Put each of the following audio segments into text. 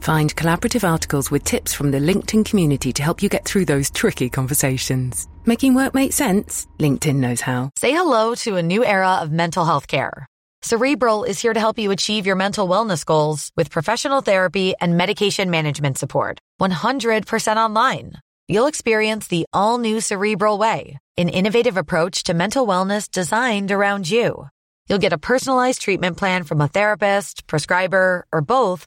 Find collaborative articles with tips from the LinkedIn community to help you get through those tricky conversations. Making work make sense? LinkedIn knows how. Say hello to a new era of mental health care. Cerebral is here to help you achieve your mental wellness goals with professional therapy and medication management support. 100% online. You'll experience the all new Cerebral Way, an innovative approach to mental wellness designed around you. You'll get a personalized treatment plan from a therapist, prescriber, or both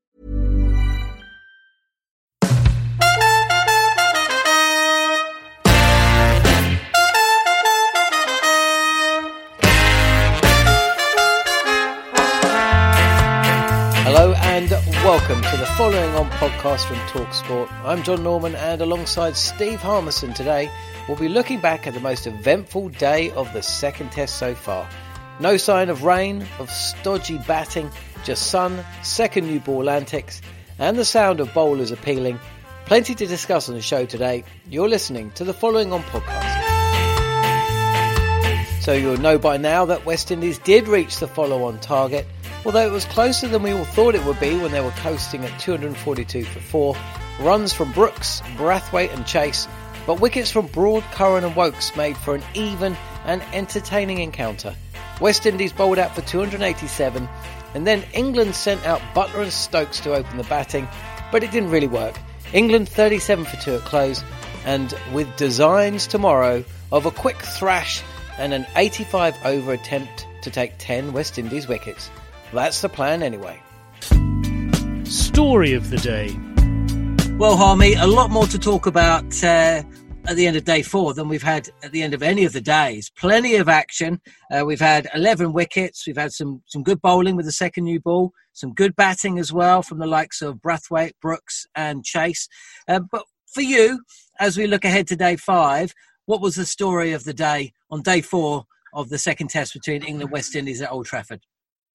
Welcome to the following on podcast from Talksport. I'm John Norman and alongside Steve Harmison today, we'll be looking back at the most eventful day of the second test so far. No sign of rain, of stodgy batting, just sun, second new ball antics, and the sound of bowlers appealing. Plenty to discuss on the show today. You're listening to the following on podcast. So you'll know by now that West Indies did reach the follow on target, although it was closer than we all thought it would be when they were coasting at 242 for 4. Runs from Brooks, Brathwaite, and Chase, but wickets from Broad, Curran, and Woakes made for an even and entertaining encounter. West Indies bowled out for 287, and then England sent out Buttler and Stokes to open the batting, but it didn't really work. England 37 for 2 at close, and with designs tomorrow of a quick thrash and an 85 over attempt to take 10 West Indies wickets. That's the plan anyway. Story of the day. Well, Harmy, a lot more to talk about uh, at the end of day four than we've had at the end of any of the days. Plenty of action. Uh, we've had 11 wickets. We've had some, some good bowling with the second new ball, some good batting as well from the likes of Brathwaite, Brooks, and Chase. Uh, but for you, as we look ahead to day five, what was the story of the day on day four of the second test between England West Indies at Old Trafford?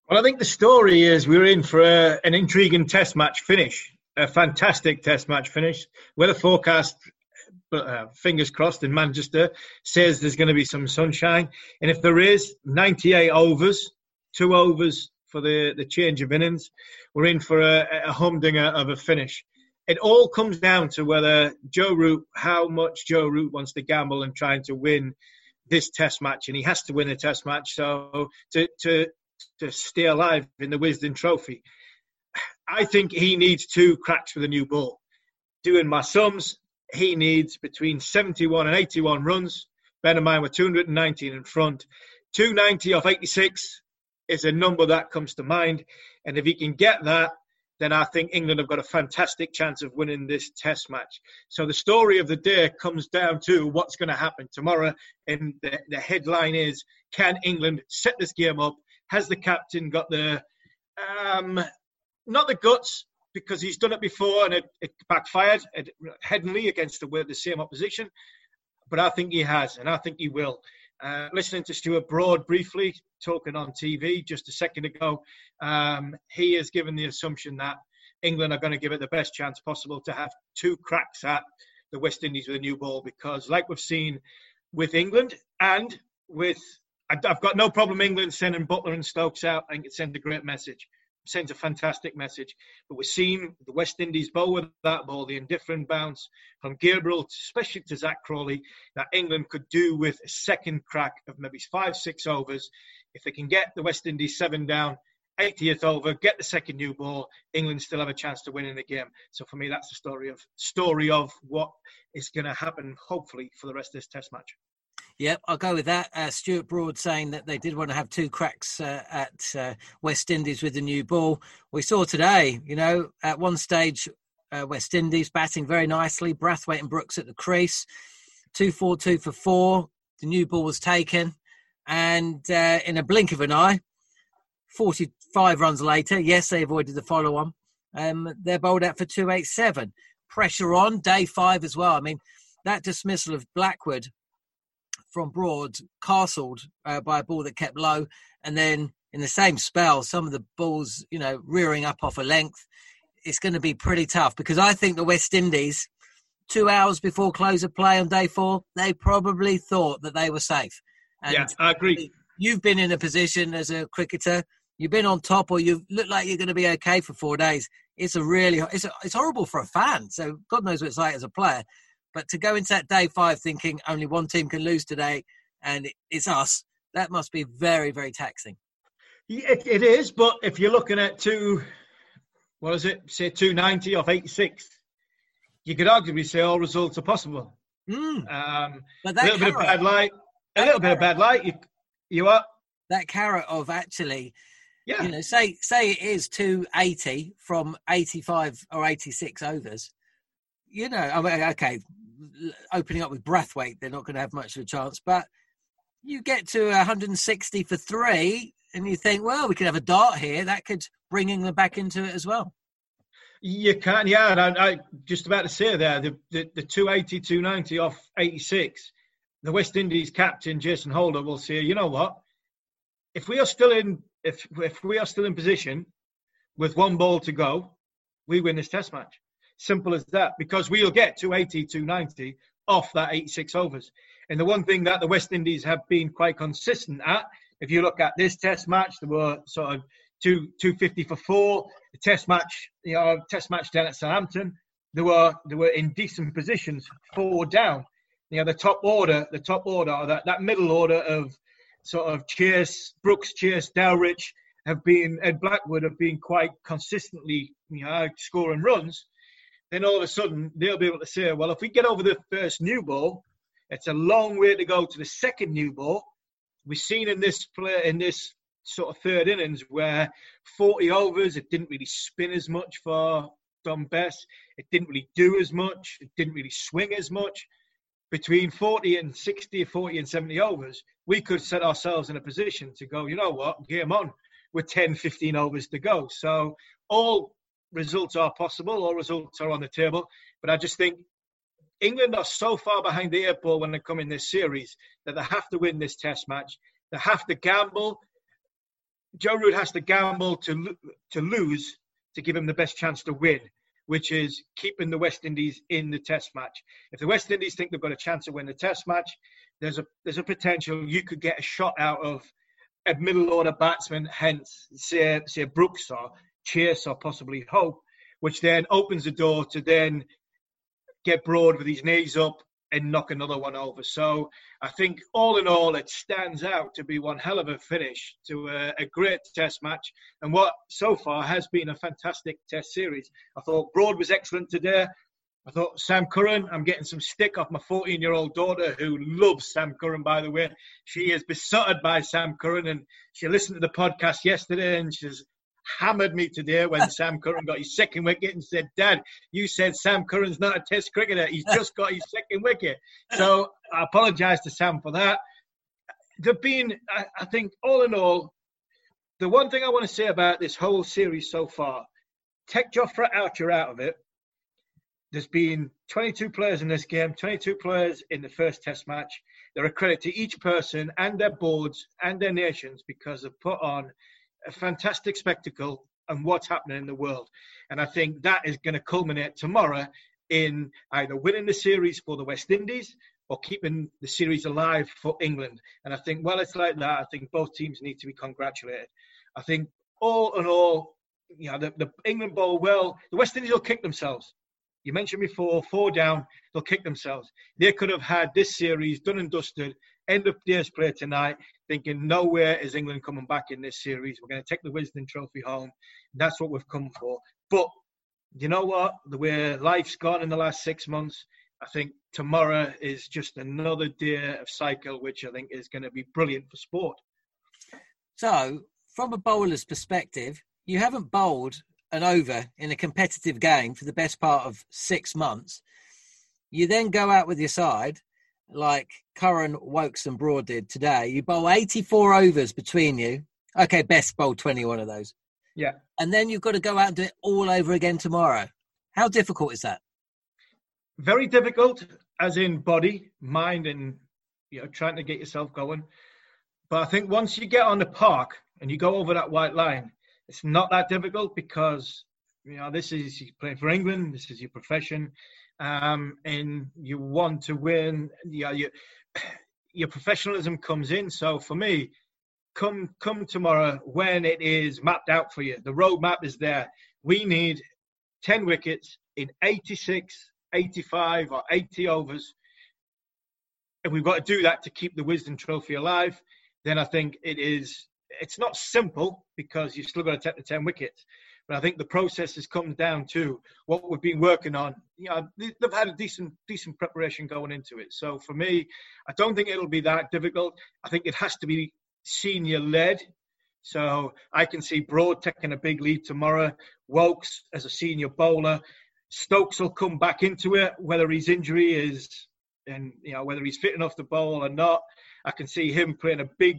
Well, I think the story is we're in for a, an intriguing test match finish, a fantastic test match finish. Weather forecast, uh, fingers crossed, in Manchester says there's going to be some sunshine. And if there is, 98 overs, two overs for the, the change of innings, we're in for a, a humdinger of a finish. It all comes down to whether Joe Root, how much Joe Root wants to gamble and trying to win this test match, and he has to win a test match. So to to to stay alive in the Wisden Trophy. I think he needs two cracks with a new ball. Doing my sums, he needs between 71 and 81 runs. Bear in mind, we're 219 in front. 290 off 86 is a number that comes to mind. And if he can get that, then I think England have got a fantastic chance of winning this test match. So the story of the day comes down to what's going to happen tomorrow. And the, the headline is Can England set this game up has the captain got the um, not the guts because he's done it before and it, it backfired at Headingley against the, the same opposition, but I think he has and I think he will. Uh, listening to Stuart Broad briefly talking on TV just a second ago, um, he has given the assumption that England are going to give it the best chance possible to have two cracks at the West Indies with a new ball because, like we've seen with England and with I've got no problem England sending Buttler and Stokes out. I think it sends a great message. It sends a fantastic message. But we're seeing the West Indies bowl with that ball, the indifferent bounce from Gabriel, especially to Zak Crawley, that England could do with a second crack of maybe five, six overs. If they can get the West Indies seven down, 80th over, get the second new ball. England still have a chance to win in the game. So for me, that's the story of story of what is going to happen, hopefully, for the rest of this Test match. Yep, I'll go with that. Uh, Stuart Broad saying that they did want to have two cracks uh, at uh, West Indies with the new ball. We saw today, you know, at one stage, uh, West Indies batting very nicely, Brathwaite and Brooks at the crease, two four two for four. The new ball was taken, and uh, in a blink of an eye, 45 runs later, yes, they avoided the follow on. Um, they're bowled out for 287. Pressure on, day five as well. I mean, that dismissal of Blackwood from Broad castled uh, by a ball that kept low, and then in the same spell, some of the balls, you know, rearing up off a length. It's going to be pretty tough because I think the West Indies, two hours before close of play on day four, they probably thought that they were safe. And yeah, I agree. You've been in a position as a cricketer you've been on top or you look like you're going to be okay for four days. It's a really it's a, it's horrible for a fan. So God knows what it's like as a player. But to go into that day five thinking only one team can lose today and it's us, that must be very very taxing. It, it is, but if you're looking at two, what is it? Say two ninety off eighty six, you could arguably say all results are possible. Mm. Um, but a little bit of bad light, a little bit of bad light. You, you are that carrot of actually yeah. You know, say say it is two eighty from eighty five or eighty six overs. You know, I mean, okay, opening up with Brathwaite, they're not going to have much of a chance. But you get to 160 for three, and you think, well, we could have a dart here. That could bring England back into it as well. You can, yeah. And I, I just about to say there, the, the, the 280, 290 off 86, the West Indies captain, Jason Holder, will say, you know what? If we are still in if if we are still in position with one ball to go, we win this test match. Simple as that. Because we'll get 280, 290 off that 86 overs. And the one thing that the West Indies have been quite consistent at, if you look at this test match, there were sort of two 250 for four. The test match, you know, test match down at Southampton, they were they were in decent positions, four down. You know, the top order, the top order, or that, that middle order of sort of Chase, Brooks, Chase, Dowrich have been, Ed Blackwood have been quite consistently, you know, scoring runs, then all of a sudden they'll be able to say, well, if we get over the first new ball, it's a long way to go to the second new ball. We've seen in this play, in this sort of third innings where 40 overs, it didn't really spin as much for Dom Bess. It didn't really do as much. It didn't really swing as much between 40 and 60, 40 and 70 overs, we could set ourselves in a position to go, you know what, game on with 10, 15 overs to go. So all results are possible, all results are on the table. But I just think England are so far behind the eight ball when they come in this series that they have to win this test match. They have to gamble. Joe Root has to gamble to to lose to give him the best chance to win which is keeping the West Indies in the Test match. If the West Indies think they've got a chance to win the Test match, there's a there's a potential you could get a shot out of a middle order batsman, hence say say Brooks or Chase or possibly Hope, which then opens the door to then get Broad with his knees up and knock another one over. So I think all in all, it stands out to be one hell of a finish to a, a, great test match and what so far has been a fantastic test series. I thought Broad was excellent today. I thought Sam Curran, I'm getting some stick off my 14 year old daughter who loves Sam Curran, by the way. She is besotted by Sam Curran and she listened to the podcast yesterday and she's hammered me today when Sam Curran got his second wicket and said, Dad, you said Sam Curran's not a test cricketer. He's just got his second wicket. So I apologise to Sam for that. There've been, I, I think, all in all, the one thing I want to say about this whole series so far, take Jofra Archer out of it. There's been 22 players in this game, 22 players in the first test match. They're a credit to each person and their boards and their nations because they've put on a fantastic spectacle and what's happening in the world. And I think that is going to culminate tomorrow in either winning the series for the West Indies or keeping the series alive for England. And I think, well, it's like that. I think both teams need to be congratulated. I think all in all, you know, the, the England bowl, well, the West Indies will kick themselves. You mentioned before, four down, they'll kick themselves. They could have had this series done and dusted, end of day's play tonight, thinking nowhere is England coming back in this series. We're going to take the Wisden Trophy home. That's what we've come for. But you know what? The way life's gone in the last six months, I think tomorrow is just another day of cycle, which I think is going to be brilliant for sport. So, from a bowler's perspective, you haven't bowled an over in a competitive game for the best part of six months. You then go out with your side, like Curran, Woakes, and Broad did today. You bowl 84 overs between you. Okay, best bowl 21 of those. Yeah. And then you've got to go out and do it all over again tomorrow. How difficult is that? Very difficult, as in body, mind, and you know, trying to get yourself going. But I think once you get on the park and you go over that white line, it's not that difficult because you know this is you play for England, this is your profession, um, and you want to win. Yeah, you, your professionalism comes in. So for me, come come tomorrow when it is mapped out for you. The roadmap is there. We need 10 wickets in 86, 85, or 80 overs. And we've got to do that to keep the Wisden Trophy alive. Then I think it is. It's not simple because you've still got to take the 10 wickets. But I think the process has come down to what we've been working on. You know, they've had a decent decent preparation going into it. So for me, I don't think it'll be that difficult. I think it has to be senior led. So I can see Broad taking a big lead tomorrow. Woakes as a senior bowler. Stokes will come back into it, whether his injury is and you know whether he's fit enough to bowl or not. I can see him playing a big,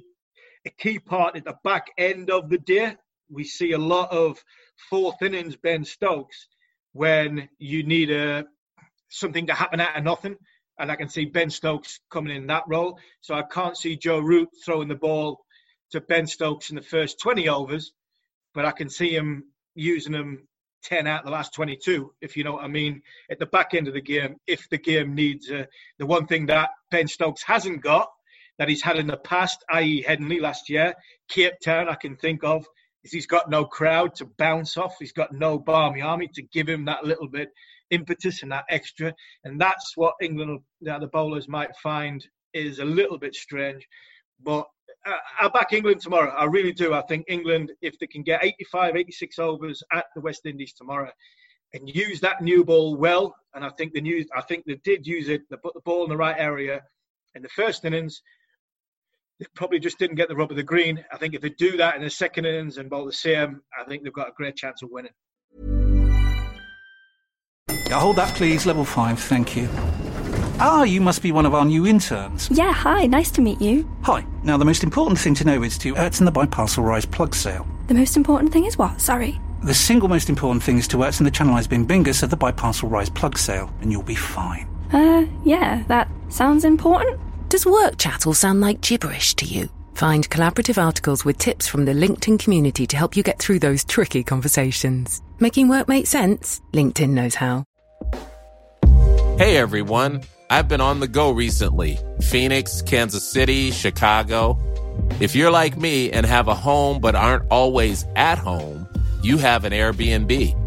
a key part at the back end of the day. We see a lot of fourth innings Ben Stokes when you need a something to happen out of nothing and I can see Ben Stokes coming in that role. So I can't see Joe Root throwing the ball to Ben Stokes in the first 20 overs, but I can see him using them 10 out of the last 22, if you know what I mean, at the back end of the game, if the game needs uh, the one thing that Ben Stokes hasn't got that he's had in the past, i.e., Headingley last year, Cape Town, I can think of, is he's got no crowd to bounce off. He's got no Barmy Army to give him that little bit impetus and that extra. And that's what England, the bowlers might find is a little bit strange. But I back England tomorrow. I really do. I think England, if they can get 85, 86 overs at the West Indies tomorrow and use that new ball well, and I think the new, I think they did use it. They put the ball in the right area in the first innings. They probably just didn't get the rub of the green. I think if they do that in the second innings and bowl the same, I think they've got a great chance of winning. Yeah, hold that, please. Level 5, thank you. Ah, you must be one of our new interns. Yeah, hi, nice to meet you. Hi. Now, the most important thing to know is to Ertzen the Biparcel Rise plug sale. The most important thing is what? Sorry. The single most important thing is to Ertzen the Channelized Bing Bingus of the Biparcel Rise plug sale, and you'll be fine. Uh, yeah, that sounds important. Does work chat all sound like gibberish to you? Find collaborative articles with tips from the LinkedIn community to help you get through those tricky conversations. Making work make sense? LinkedIn knows how. Hey everyone, I've been on the go recently Phoenix, Kansas City, Chicago. If you're like me and have a home but aren't always at home, you have an Airbnb.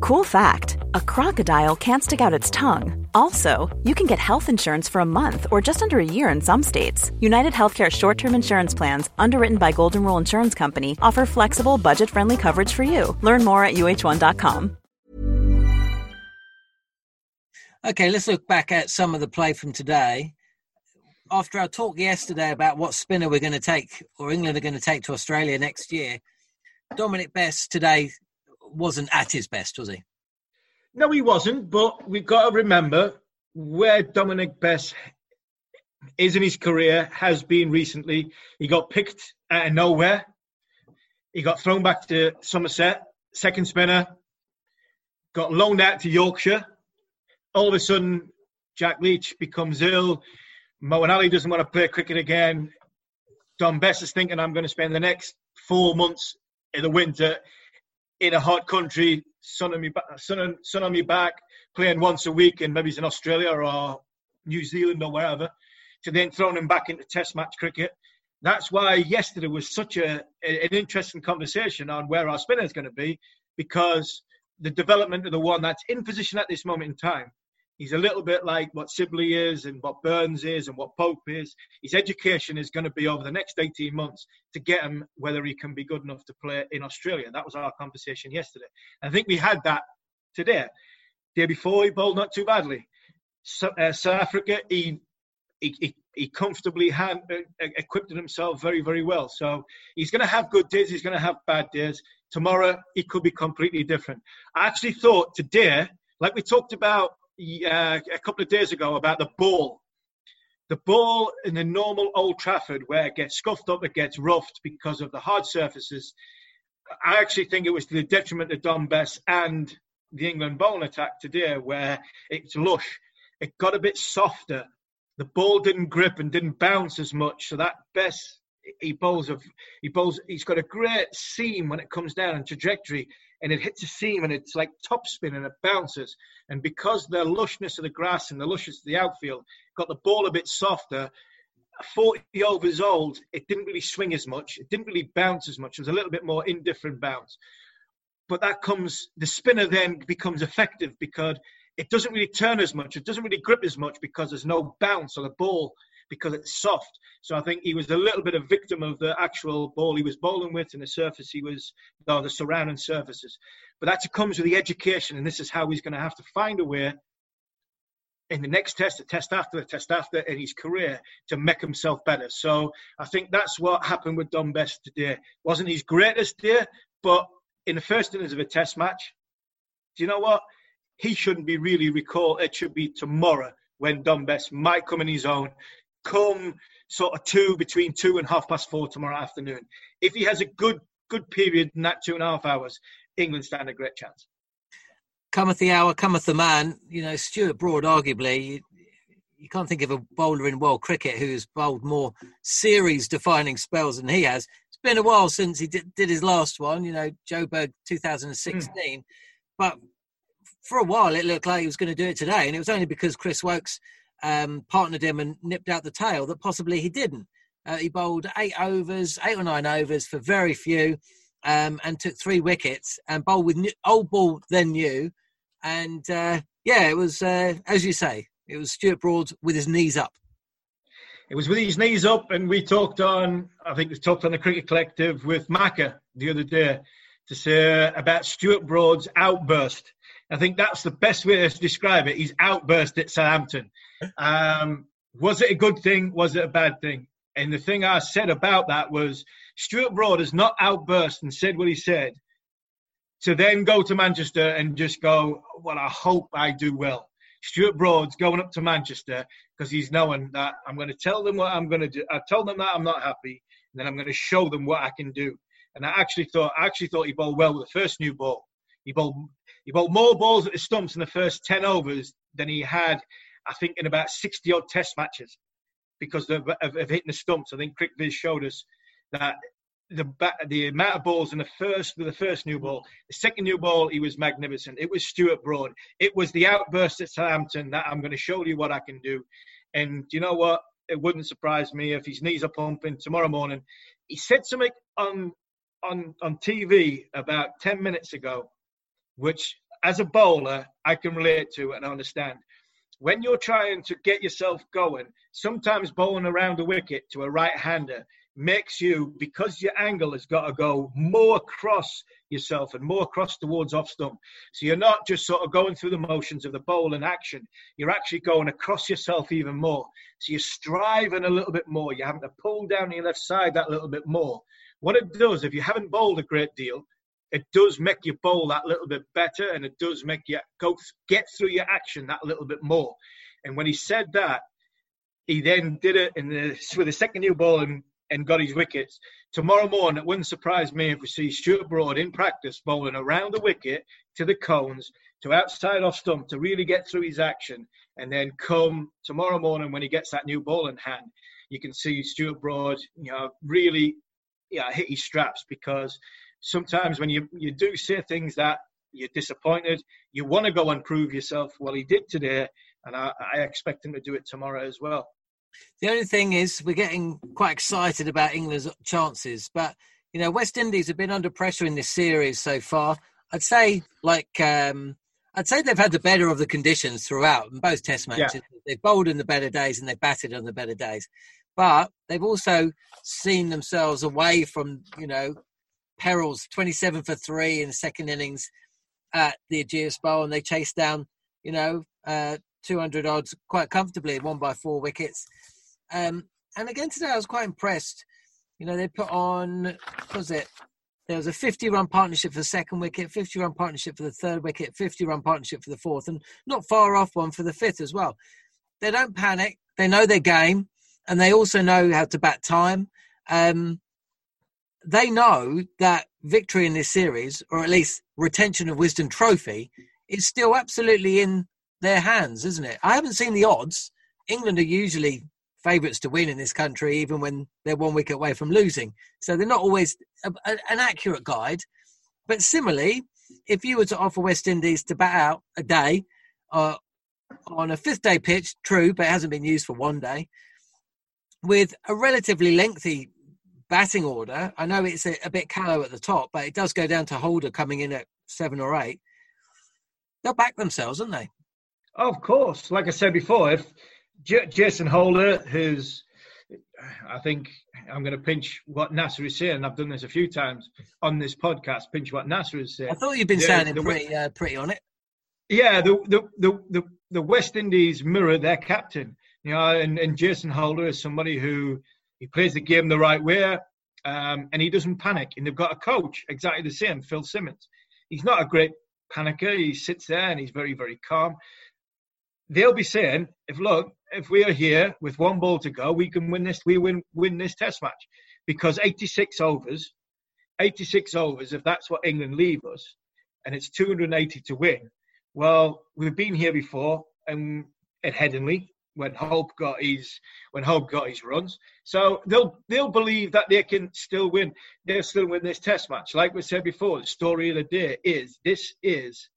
Cool fact a crocodile can't stick out its tongue. Also, you can get health insurance for a month or just under a year in some states. United Healthcare short term insurance plans, underwritten by Golden Rule Insurance Company, offer flexible, budget friendly coverage for you. Learn more at uh1.com. Okay, let's look back at some of the play from today. After our talk yesterday about what spinner we're going to take, or England are going to take to Australia next year, Dominic Bess today wasn't at his best, was he? No, he wasn't. But we've got to remember where Dominic Bess is in his career, has been recently. He got picked out of nowhere. He got thrown back to Somerset, second spinner, got loaned out to Yorkshire. All of a sudden, Jack Leach becomes ill. Moeen Ali doesn't want to play cricket again. Dom Bess is thinking, I'm going to spend the next four months in the winter in a hot country, sun on me, sun sun on me back, playing once a week, and maybe he's in Australia or New Zealand or wherever, to then throwing him back into Test match cricket. That's why yesterday was such a an interesting conversation on where our spinner is going to be, because the development of the one that's in position at this moment in time He's a little bit like what Sibley is and what Burns is and what Pope is. His education is going to be over the next 18 months to get him whether he can be good enough to play in Australia. That was our conversation yesterday. I think we had that today. Day before, he bowled not too badly. So, uh, South Africa, he, he, he, he comfortably had, uh, equipped himself very, very well. So he's going to have good days, he's going to have bad days. Tomorrow, he could be completely different. I actually thought today, like we talked about uh, a couple of days ago about the ball. The ball in the normal Old Trafford, where it gets scuffed up, it gets roughed because of the hard surfaces. I actually think it was to the detriment of Dom Bess and the England bowling attack today, where it's lush. It got a bit softer. The ball didn't grip and didn't bounce as much. So that Bess, he bowls of, he bowls. He's got a great seam when it comes down and trajectory and it hits a seam and it's like top spin and it bounces. And because the lushness of the grass and the lushness of the outfield got the ball a bit softer, 40 overs old, it didn't really swing as much. It didn't really bounce as much. It was a little bit more indifferent bounce. But that comes, the spinner then becomes effective because it doesn't really turn as much. It doesn't really grip as much because there's no bounce on the ball because it's soft. So I think he was a little bit a victim of the actual ball he was bowling with and the surface he was, or the surrounding surfaces. But that comes with the education, and this is how he's going to have to find a way in the next test, the test after, the test after in his career to make himself better. So I think that's what happened with Dom Bess today. Wasn't his greatest day, but in the first innings of a test match, do you know what? He shouldn't be really recalled. It should be tomorrow when Dom Bess might come in his own come sort of two between two and half past four tomorrow afternoon. If he has a good good period in that two and a half hours, England stand a great chance. Cometh the hour, cometh the man. You know, Stuart Broad, arguably, you, you can't think of a bowler in world cricket who's bowled more series-defining spells than he has. It's been a while since he did, did his last one. You know, Joburg 2016, mm. but for a while it looked like he was going to do it today, and it was only because Chris Woakes um, partnered him and nipped out the tail that possibly he didn't. Uh, he bowled eight overs, eight or nine overs for very few, um, and took three wickets and bowled with new, old ball then new. And uh, yeah, it was uh, as you say, it was Stuart Broad with his knees up. It was with his knees up, and we talked on. I think we talked on the Cricket Collective with Macca the other day to say about Stuart Broad's outburst. I think that's the best way to describe it. His outburst at Southampton. Um, was it a good thing? Was it a bad thing? And the thing I said about that was Stuart Broad has not outburst and said what he said to then go to Manchester and just go, well, I hope I do well. Stuart Broad's going up to Manchester because he's knowing that I'm going to tell them what I'm going to do. I told them that I'm not happy, and then I'm going to show them what I can do. And I actually thought, I actually thought he bowled well with the first new ball. He bowled, he bowled more balls at the stumps in the first ten overs than he had I think, in about 60 odd test matches because of, of, of hitting the stumps. I think CricViz showed us that the the amount of balls in the first the first new ball, the second new ball, he was magnificent. It was Stuart Broad. It was the outburst at Southampton that I'm going to show you what I can do. And you know what? It wouldn't surprise me if his knees are pumping tomorrow morning. He said something on on on TV about ten minutes ago, which as a bowler I can relate to and understand when you're trying to get yourself going, sometimes bowling around the wicket to a right hander makes you, because your angle has got to go more across yourself and more across towards off stump. So you're not just sort of going through the motions of the bowl and action, you're actually going across yourself even more. So you're striving a little bit more. You're having to pull down your left side that little bit more. What it does, if you haven't bowled a great deal, it does make you bowl that little bit better and it does make you go get through your action that little bit more. And when he said that, he then did it in the, with the second new ball and, and got his wickets. Tomorrow morning, it wouldn't surprise me if we see Stuart Broad in practice bowling around the wicket to the cones to outside off stump to really get through his action. And then come tomorrow morning when he gets that new ball in hand, you can see Stuart Broad, you know, really yeah, hit his straps because sometimes when you, you do say things that you're disappointed, you want to go and prove yourself. Well, he did today, and I, I expect him to do it tomorrow as well. The only thing is, we're getting quite excited about England's chances, but you know, West Indies have been under pressure in this series so far. I'd say, like, um, I'd say they've had the better of the conditions throughout in both Test matches. Yeah. They've bowled in the better days and they've batted on the better days, but they've also seen themselves away from you know perils. Twenty-seven for three in the second innings at the Ageas Bowl, and they chased down you know uh, 200 odds quite comfortably, won by four wickets. Um, and again today, I was quite impressed. You know, they put on, was it? There was a 50 run partnership for the second wicket, 50 run partnership for the third wicket, 50 run partnership for the fourth, and not far off one for the fifth as well. They don't panic. They know their game, and they also know how to bat time. Um, they know that victory in this series, or at least retention of Wisden Trophy, is still absolutely in their hands, isn't it? I haven't seen the odds. England are usually favourites to win in this country, even when they're one wicket away from losing. So they're not always a, a, an accurate guide. But similarly, if you were to offer West Indies to bat out a day uh, on a fifth day pitch, true, but it hasn't been used for one day, with a relatively lengthy batting order, I know it's a, a bit callow at the top, but it does go down to Holder coming in at seven or eight. They'll back themselves, aren't they? Of course. Like I said before, if J- Jason Holder, who's, I think I'm going to pinch what Nasser is saying. I've done this a few times on this podcast. Pinch what Nasser is saying. I thought you'd been the, sounding the, pretty, uh, pretty on it. Yeah, the, the the the the West Indies mirror their captain. You know, and, and Jason Holder is somebody who he plays the game the right way, um, and he doesn't panic. And they've got a coach exactly the same, Phil Simmons. He's not a great panicker. He sits there and he's very very calm they'll be saying, if look, if we are here with one ball to go, we can win this. We win win this Test match because 86 overs, 86 overs. If that's what England leave us, and it's 280 to win. Well, we've been here before, and at Headingley when Hope got his when Hope got his runs. So they'll they'll believe that they can still win. They'll still win this Test match. Like we said before, the story of the day is this is.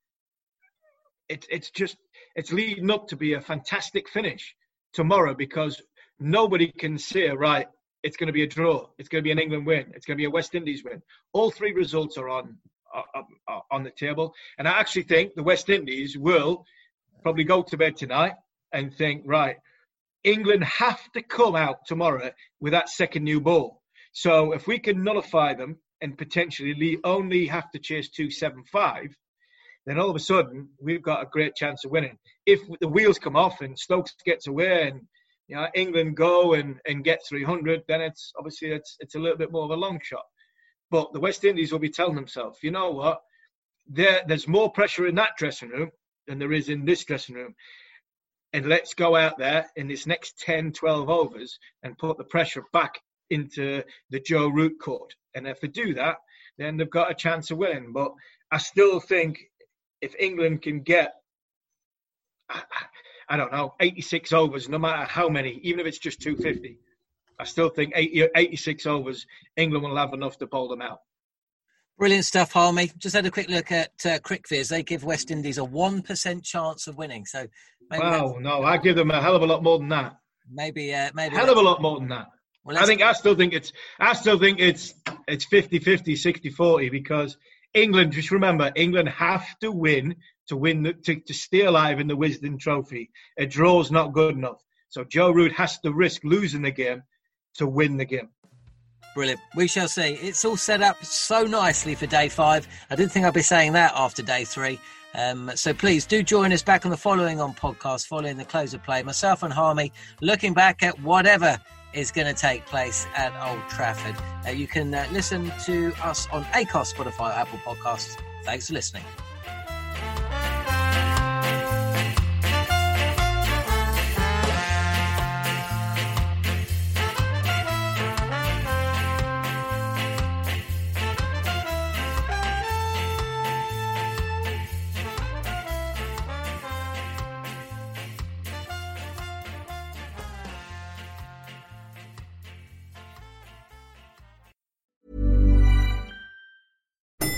It's it's just it's leading up to be a fantastic finish tomorrow because nobody can say, right, it's going to be a draw, it's going to be an England win, it's going to be a West Indies win. All three results are on on the table, and I actually think the West Indies will probably go to bed tonight and think, right, England have to come out tomorrow with that second new ball. So if we can nullify them and potentially only have to chase 275, then all of a sudden we've got a great chance of winning. If the wheels come off and Stokes gets away and you know England go and, and get 300, then it's obviously it's it's a little bit more of a long shot. But the West Indies will be telling themselves, you know what, there there's more pressure in that dressing room than there is in this dressing room. And let's go out there in this next 10, 12 overs and put the pressure back into the Joe Root court. And if they do that, then they've got a chance of winning. But I still think if England can get, I, don't know, 86 overs, no matter how many, even if it's just 250, I still think 80, 86 overs, England will have enough to bowl them out. Brilliant stuff, Harmy. Just had a quick look at uh, CricViz. They give West Indies a 1% chance of winning. So, wow, no, I give them a hell of a lot more than that. Maybe, uh, maybe. Hell of a lot more than that. Well, I think I still think it's I still think it's it's 50-50, 60-40 because England, just remember, England have to win to win the, to, to stay alive in the Wisden Trophy. A draw's not good enough. So Joe Root has to risk losing the game to win the game. Brilliant. We shall see. It's all set up so nicely for day five. I didn't think I'd be saying that after day three. Um, so please do join us back on the following on podcast, following the close of play. Myself and Harmy looking back at whatever is going to take place at Old Trafford. Uh, you can uh, listen to us on Acast, Spotify, Apple Podcasts. Thanks for listening.